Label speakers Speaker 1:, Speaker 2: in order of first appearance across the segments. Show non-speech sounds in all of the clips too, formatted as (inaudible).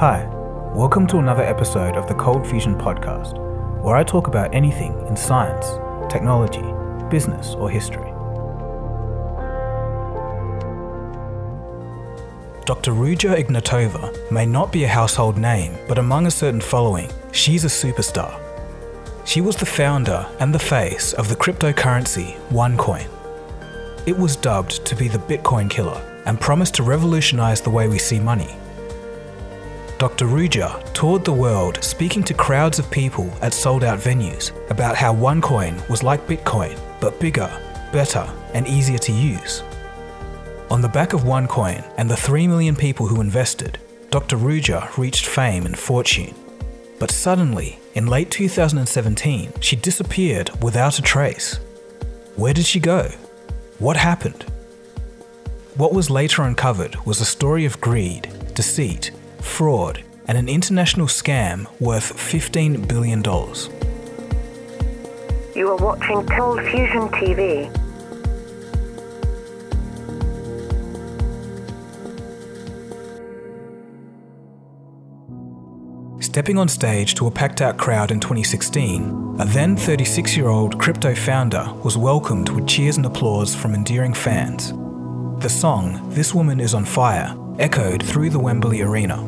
Speaker 1: Hi, welcome to another episode of the Cold Fusion Podcast, where I talk about anything in science, technology, business, or history. Dr. Ruja Ignatova may not be a household name, but among a certain following, she's a superstar. She was the founder and the face of the cryptocurrency OneCoin. It was dubbed to be the Bitcoin killer and promised to revolutionize the way we see money. Dr. Ruja toured the world speaking to crowds of people at sold out venues about how OneCoin was like Bitcoin, but bigger, better, and easier to use. On the back of OneCoin and the 3 million people who invested, Dr. Ruja reached fame and fortune. But suddenly, in late 2017, she disappeared without a trace. Where did she go? What happened? What was later uncovered was a story of greed, deceit, fraud, and an international scam worth $15 billion.
Speaker 2: You are watching Cold Fusion TV.
Speaker 1: Stepping on stage to a packed out crowd in 2016, a then 36 year old crypto founder was welcomed with cheers and applause from endearing fans. The song, This Woman is on Fire, echoed through the Wembley Arena.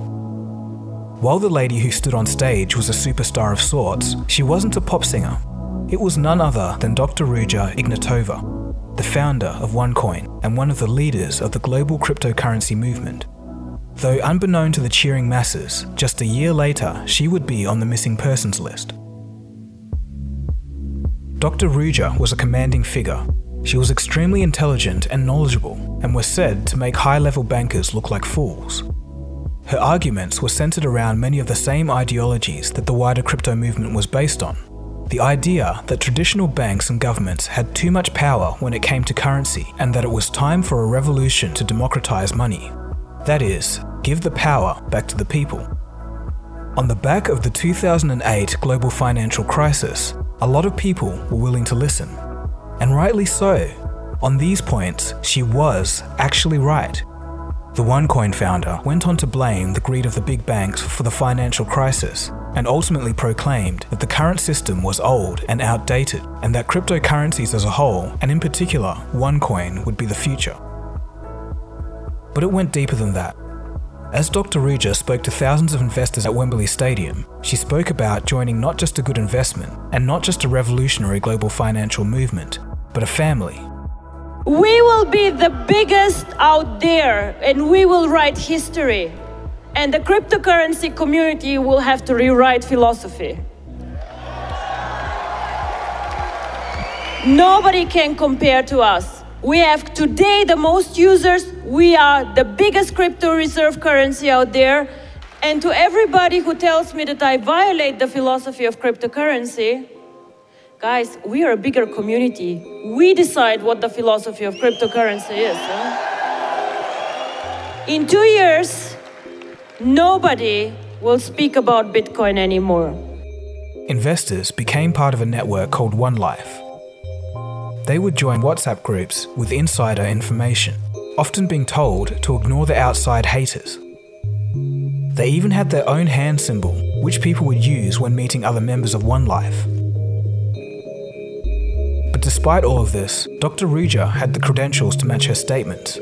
Speaker 1: While the lady who stood on stage was a superstar of sorts, she wasn't a pop singer. It was none other than Dr. Ruja Ignatova, the founder of OneCoin and one of the leaders of the global cryptocurrency movement. Though unbeknown to the cheering masses, just a year later she would be on the missing persons list. Dr. Ruja was a commanding figure. She was extremely intelligent and knowledgeable, and were said to make high level bankers look like fools. Her arguments were centered around many of the same ideologies that the wider crypto movement was based on. The idea that traditional banks and governments had too much power when it came to currency, and that it was time for a revolution to democratize money. That is, give the power back to the people. On the back of the 2008 global financial crisis, a lot of people were willing to listen. And rightly so. On these points, she was actually right. The OneCoin founder went on to blame the greed of the big banks for the financial crisis and ultimately proclaimed that the current system was old and outdated and that cryptocurrencies as a whole, and in particular OneCoin, would be the future. But it went deeper than that. As Dr. Ruja spoke to thousands of investors at Wembley Stadium, she spoke about joining not just a good investment and not just a revolutionary global financial movement, but a family.
Speaker 3: We will be the biggest out there and we will write history. And the cryptocurrency community will have to rewrite philosophy. Nobody can compare to us. We have today the most users. We are the biggest crypto reserve currency out there. And to everybody who tells me that I violate the philosophy of cryptocurrency, guys, we are a bigger community. We decide what the philosophy of cryptocurrency is. huh? In two years, nobody will speak about Bitcoin anymore.
Speaker 1: Investors became part of a network called One Life. They would join WhatsApp groups with insider information, often being told to ignore the outside haters. They even had their own hand symbol, which people would use when meeting other members of One Life. Despite all of this, Dr. Ruja had the credentials to match her statements.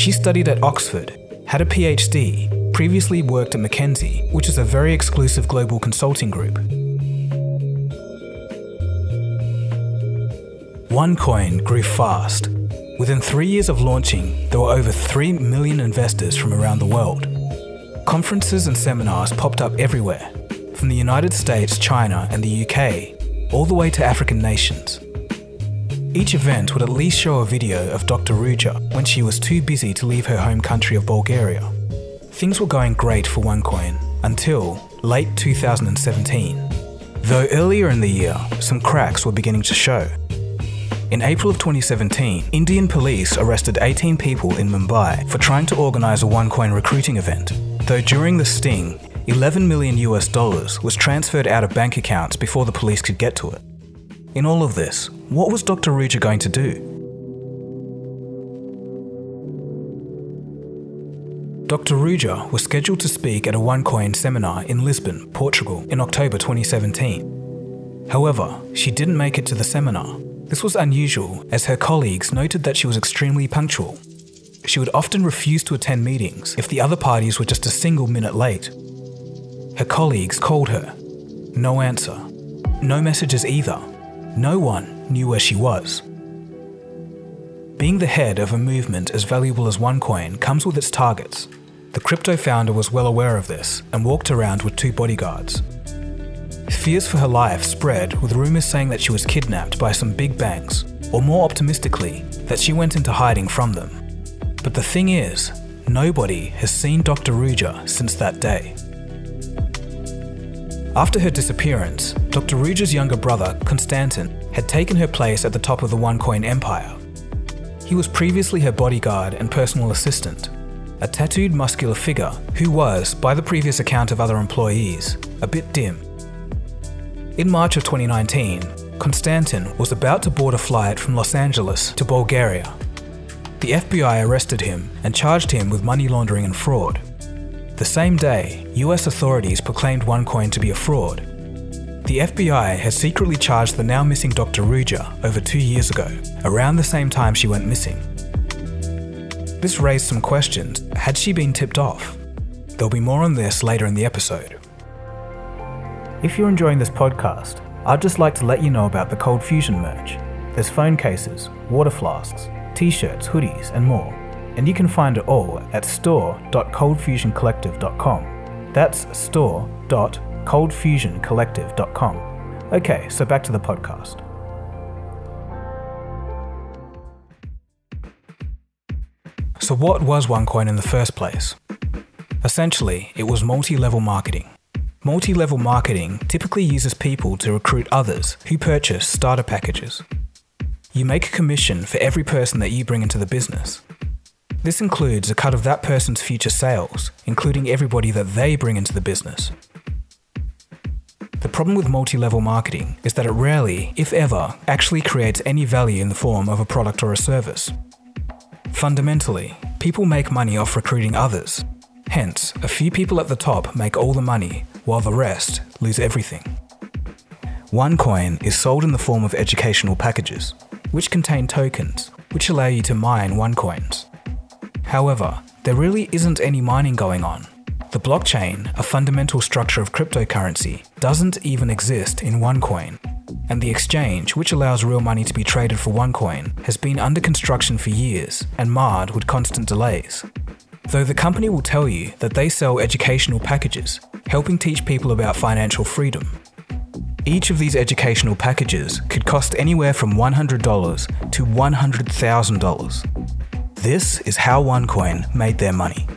Speaker 1: She studied at Oxford, had a PhD, previously worked at McKinsey, which is a very exclusive global consulting group. OneCoin grew fast. Within three years of launching, there were over 3 million investors from around the world. Conferences and seminars popped up everywhere, from the United States, China, and the UK, all the way to African nations. Each event would at least show a video of Dr. Ruja when she was too busy to leave her home country of Bulgaria. Things were going great for OneCoin until late 2017. Though earlier in the year, some cracks were beginning to show. In April of 2017, Indian police arrested 18 people in Mumbai for trying to organize a OneCoin recruiting event. Though during the sting, 11 million US dollars was transferred out of bank accounts before the police could get to it. In all of this, what was Dr. Ruja going to do? Dr. Ruja was scheduled to speak at a OneCoin seminar in Lisbon, Portugal, in October 2017. However, she didn't make it to the seminar. This was unusual as her colleagues noted that she was extremely punctual. She would often refuse to attend meetings if the other parties were just a single minute late. Her colleagues called her. No answer. No messages either. No one knew where she was. Being the head of a movement as valuable as OneCoin comes with its targets. The crypto founder was well aware of this and walked around with two bodyguards. Fears for her life spread with rumours saying that she was kidnapped by some big banks, or more optimistically, that she went into hiding from them. But the thing is, nobody has seen Dr. Ruja since that day. After her disappearance, Dr. Ruja's younger brother, Konstantin, had taken her place at the top of the OneCoin empire. He was previously her bodyguard and personal assistant, a tattooed muscular figure who was, by the previous account of other employees, a bit dim. In March of 2019, Konstantin was about to board a flight from Los Angeles to Bulgaria. The FBI arrested him and charged him with money laundering and fraud. The same day, US authorities proclaimed OneCoin to be a fraud. The FBI had secretly charged the now missing Dr. Ruja over two years ago, around the same time she went missing. This raised some questions. Had she been tipped off? There'll be more on this later in the episode. If you're enjoying this podcast, I'd just like to let you know about the Cold Fusion merch. There's phone cases, water flasks, t shirts, hoodies, and more and you can find it all at store.coldfusioncollective.com. That's store.coldfusioncollective.com. Okay, so back to the podcast. So, what was OneCoin in the first place? Essentially, it was multi level marketing. Multi level marketing typically uses people to recruit others who purchase starter packages. You make a commission for every person that you bring into the business, this includes a cut of that person's future sales, including everybody that they bring into the business. The problem with multi level marketing is that it rarely, if ever, actually creates any value in the form of a product or a service. Fundamentally, people make money off recruiting others. Hence, a few people at the top make all the money, while the rest lose everything. OneCoin is sold in the form of educational packages, which contain tokens, which allow you to mine OneCoins. However, there really isn't any mining going on. The blockchain, a fundamental structure of cryptocurrency, doesn't even exist in OneCoin. And the exchange, which allows real money to be traded for OneCoin, has been under construction for years and marred with constant delays. Though the company will tell you that they sell educational packages, helping teach people about financial freedom. Each of these educational packages could cost anywhere from $100 to $100,000. This is how OneCoin made their money.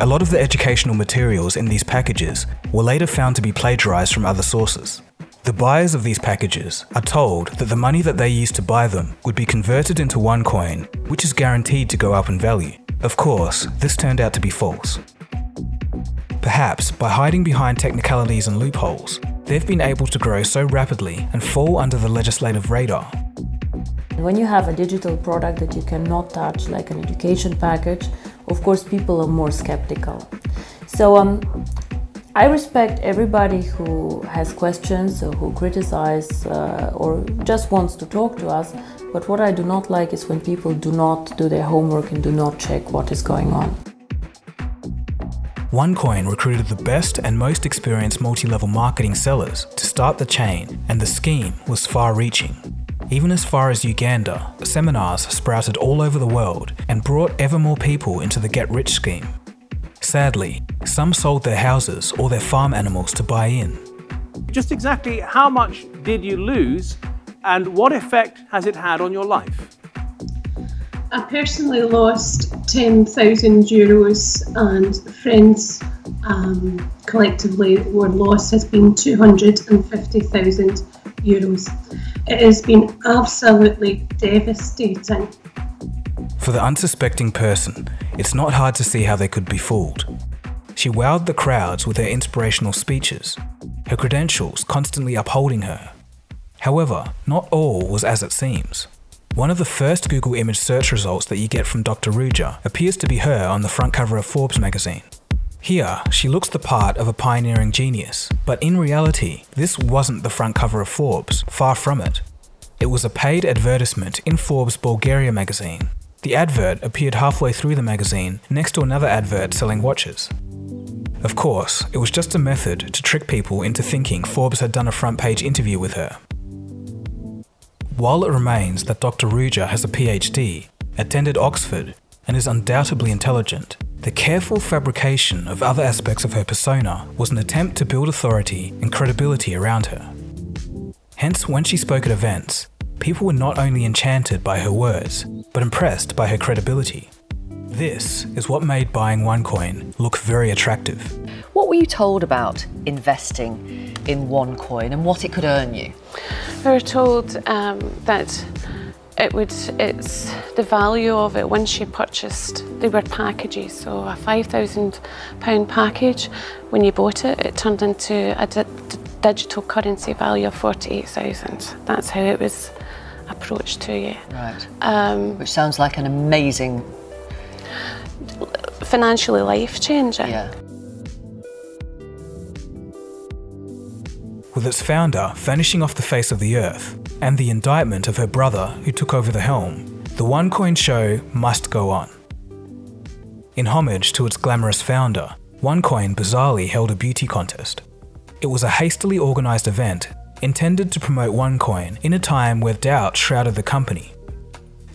Speaker 1: A lot of the educational materials in these packages were later found to be plagiarized from other sources. The buyers of these packages are told that the money that they used to buy them would be converted into OneCoin, which is guaranteed to go up in value. Of course, this turned out to be false. Perhaps by hiding behind technicalities and loopholes, they've been able to grow so rapidly and fall under the legislative radar
Speaker 4: when you have a digital product that you cannot touch, like an education package, of course, people are more skeptical. So, um, I respect everybody who has questions or who criticize uh, or just wants to talk to us. But what I do not like is when people do not do their homework and do not check what is going on.
Speaker 1: OneCoin recruited the best and most experienced multi level marketing sellers to start the chain, and the scheme was far reaching. Even as far as Uganda, seminars sprouted all over the world and brought ever more people into the get rich scheme. Sadly, some sold their houses or their farm animals to buy in.
Speaker 5: Just exactly how much did you lose and what effect has it had on your life?
Speaker 6: I personally lost 10,000 euros and friends um, collectively were lost has been 250,000 euros. It has been absolutely devastating.
Speaker 1: For the unsuspecting person, it's not hard to see how they could be fooled. She wowed the crowds with her inspirational speeches, her credentials constantly upholding her. However, not all was as it seems. One of the first Google image search results that you get from Dr. Ruja appears to be her on the front cover of Forbes magazine. Here, she looks the part of a pioneering genius, but in reality, this wasn't the front cover of Forbes, far from it. It was a paid advertisement in Forbes Bulgaria magazine. The advert appeared halfway through the magazine next to another advert selling watches. Of course, it was just a method to trick people into thinking Forbes had done a front page interview with her. While it remains that Dr. Ruja has a PhD, attended Oxford, and is undoubtedly intelligent, the careful fabrication of other aspects of her persona was an attempt to build authority and credibility around her. Hence, when she spoke at events, people were not only enchanted by her words, but impressed by her credibility. This is what made buying OneCoin look very attractive.
Speaker 7: What were you told about investing in OneCoin and what it could earn you?
Speaker 8: We were told um, that it would it's the value of it. Once you purchased they were packages. So a 5000 pound package when you bought it it turned into a di- digital currency value of 48000 that's how it was approached to you.
Speaker 7: Right.
Speaker 8: um,
Speaker 7: Which sounds like an amazing,
Speaker 8: financially life changing
Speaker 7: yeah.
Speaker 1: with its founder vanishing off the face of the earth, and the indictment of her brother who took over the helm, the OneCoin show must go on. In homage to its glamorous founder, OneCoin bizarrely held a beauty contest. It was a hastily organised event intended to promote OneCoin in a time where doubt shrouded the company.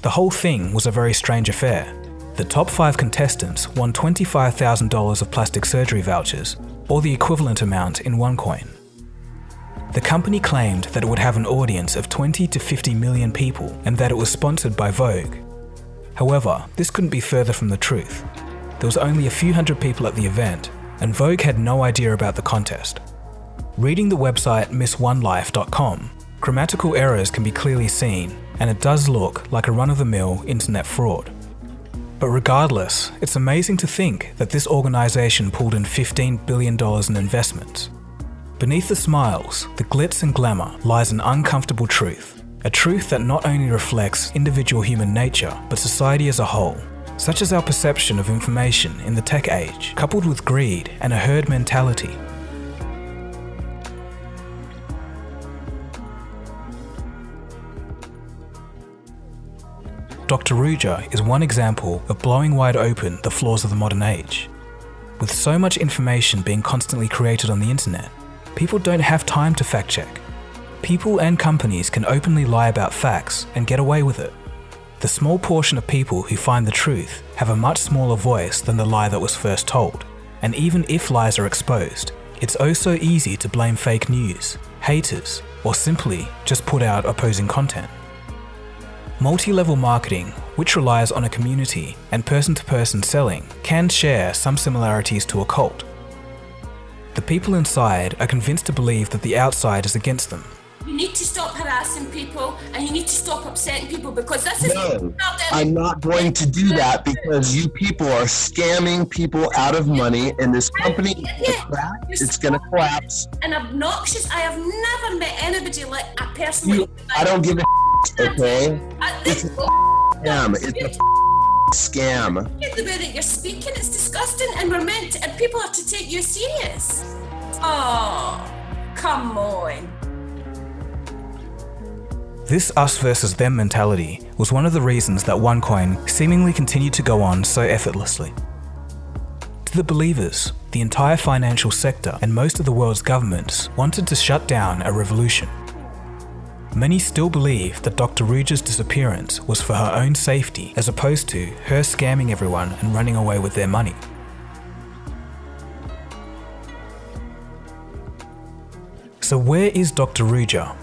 Speaker 1: The whole thing was a very strange affair. The top five contestants won $25,000 of plastic surgery vouchers, or the equivalent amount in OneCoin. The company claimed that it would have an audience of 20 to 50 million people and that it was sponsored by Vogue. However, this couldn't be further from the truth. There was only a few hundred people at the event, and Vogue had no idea about the contest. Reading the website missonelife.com, grammatical errors can be clearly seen, and it does look like a run of the mill internet fraud. But regardless, it's amazing to think that this organisation pulled in $15 billion in investments. Beneath the smiles, the glitz and glamour lies an uncomfortable truth. A truth that not only reflects individual human nature, but society as a whole, such as our perception of information in the tech age, coupled with greed and a herd mentality. Dr. Ruja is one example of blowing wide open the flaws of the modern age. With so much information being constantly created on the internet, people don't have time to fact check. People and companies can openly lie about facts and get away with it. The small portion of people who find the truth have a much smaller voice than the lie that was first told. And even if lies are exposed, it's oh so easy to blame fake news, haters, or simply just put out opposing content. Multi level marketing, which relies on a community and person to person selling, can share some similarities to a cult. The people inside are convinced to believe that the outside is against them.
Speaker 9: You need to stop harassing people and you need to stop upsetting people because this is
Speaker 10: No, I'm not going to do that because you people are scamming people out of money, and this company, is crap, it's going to collapse.
Speaker 9: and obnoxious. I have never met anybody like a person
Speaker 10: You,
Speaker 9: like
Speaker 10: I don't give a okay.
Speaker 9: Uh,
Speaker 10: It's a scam. It's a scam.
Speaker 9: Look the way that you're speaking, it's disgusting, and we're meant to, and people are to take you serious. Oh, come on.
Speaker 1: This us versus them mentality was one of the reasons that OneCoin seemingly continued to go on so effortlessly. To the believers, the entire financial sector and most of the world's governments wanted to shut down a revolution. Many still believe that Dr. Ruja's disappearance was for her own safety as opposed to her scamming everyone and running away with their money. So, where is Dr. Ruja?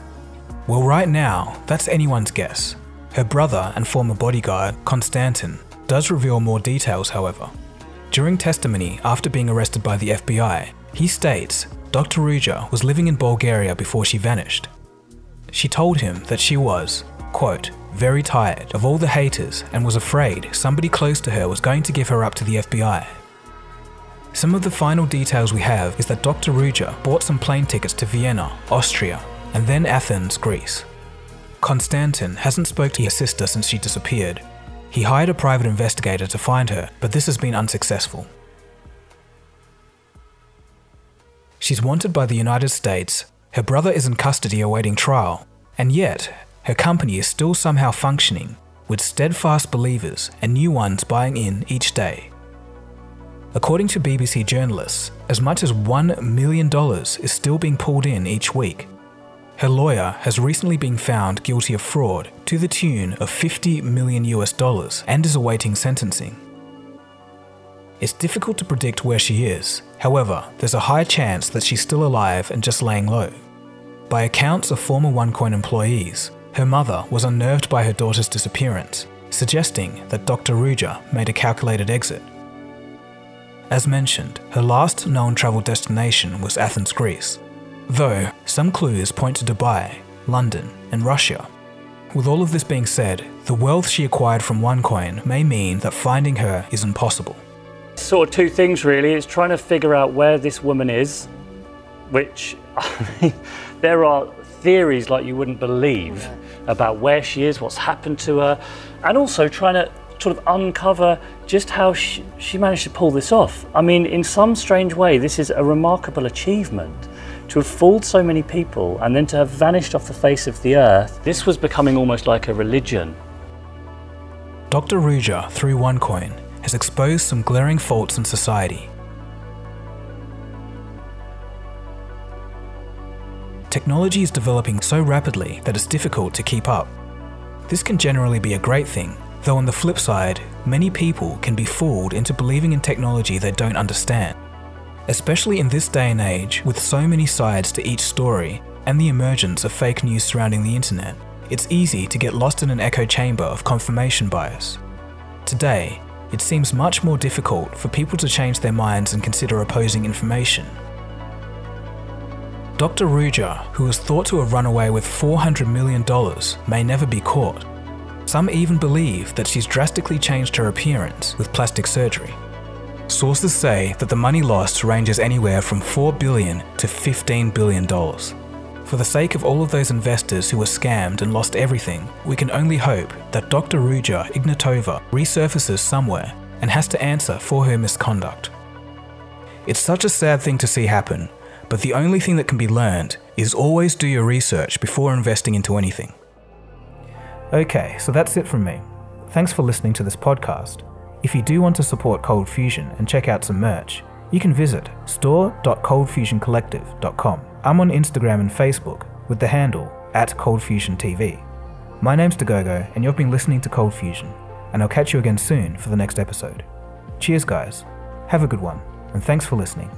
Speaker 1: Well, right now, that's anyone's guess. Her brother and former bodyguard, Konstantin, does reveal more details, however. During testimony after being arrested by the FBI, he states Dr. Ruja was living in Bulgaria before she vanished. She told him that she was, quote, very tired of all the haters and was afraid somebody close to her was going to give her up to the FBI. Some of the final details we have is that Dr. Ruja bought some plane tickets to Vienna, Austria, and then Athens, Greece. Konstantin hasn't spoke to his sister since she disappeared. He hired a private investigator to find her, but this has been unsuccessful. She's wanted by the United States, her brother is in custody awaiting trial, and yet her company is still somehow functioning, with steadfast believers and new ones buying in each day. According to BBC journalists, as much as $1 million is still being pulled in each week. Her lawyer has recently been found guilty of fraud to the tune of 50 million US dollars and is awaiting sentencing. It's difficult to predict where she is, however, there's a high chance that she's still alive and just laying low. By accounts of former OneCoin employees, her mother was unnerved by her daughter's disappearance, suggesting that Dr. Ruja made a calculated exit. As mentioned, her last known travel destination was Athens, Greece, though some clues point to Dubai, London, and Russia. With all of this being said, the wealth she acquired from OneCoin may mean that finding her is impossible.
Speaker 11: Sort of two things really. It's trying to figure out where this woman is, which (laughs) there are theories like you wouldn't believe about where she is, what's happened to her, and also trying to sort of uncover just how she, she managed to pull this off. I mean, in some strange way, this is a remarkable achievement to have fooled so many people and then to have vanished off the face of the earth. This was becoming almost like a religion.
Speaker 1: Dr. Ruja, through OneCoin, has exposed some glaring faults in society. Technology is developing so rapidly that it's difficult to keep up. This can generally be a great thing, though on the flip side, many people can be fooled into believing in technology they don't understand. Especially in this day and age, with so many sides to each story and the emergence of fake news surrounding the internet, it's easy to get lost in an echo chamber of confirmation bias. Today, it seems much more difficult for people to change their minds and consider opposing information. Dr. Ruja, who is thought to have run away with $400 million, may never be caught. Some even believe that she's drastically changed her appearance with plastic surgery. Sources say that the money lost ranges anywhere from 4 billion to $15 billion. For the sake of all of those investors who were scammed and lost everything, we can only hope that Dr. Ruja Ignatova resurfaces somewhere and has to answer for her misconduct. It's such a sad thing to see happen, but the only thing that can be learned is always do your research before investing into anything. Okay, so that's it from me. Thanks for listening to this podcast. If you do want to support Cold Fusion and check out some merch, you can visit store.coldfusioncollective.com. I'm on Instagram and Facebook with the handle at ColdFusionTV. My name's Dagogo, and you've been listening to Cold Fusion, and I'll catch you again soon for the next episode. Cheers, guys. Have a good one, and thanks for listening.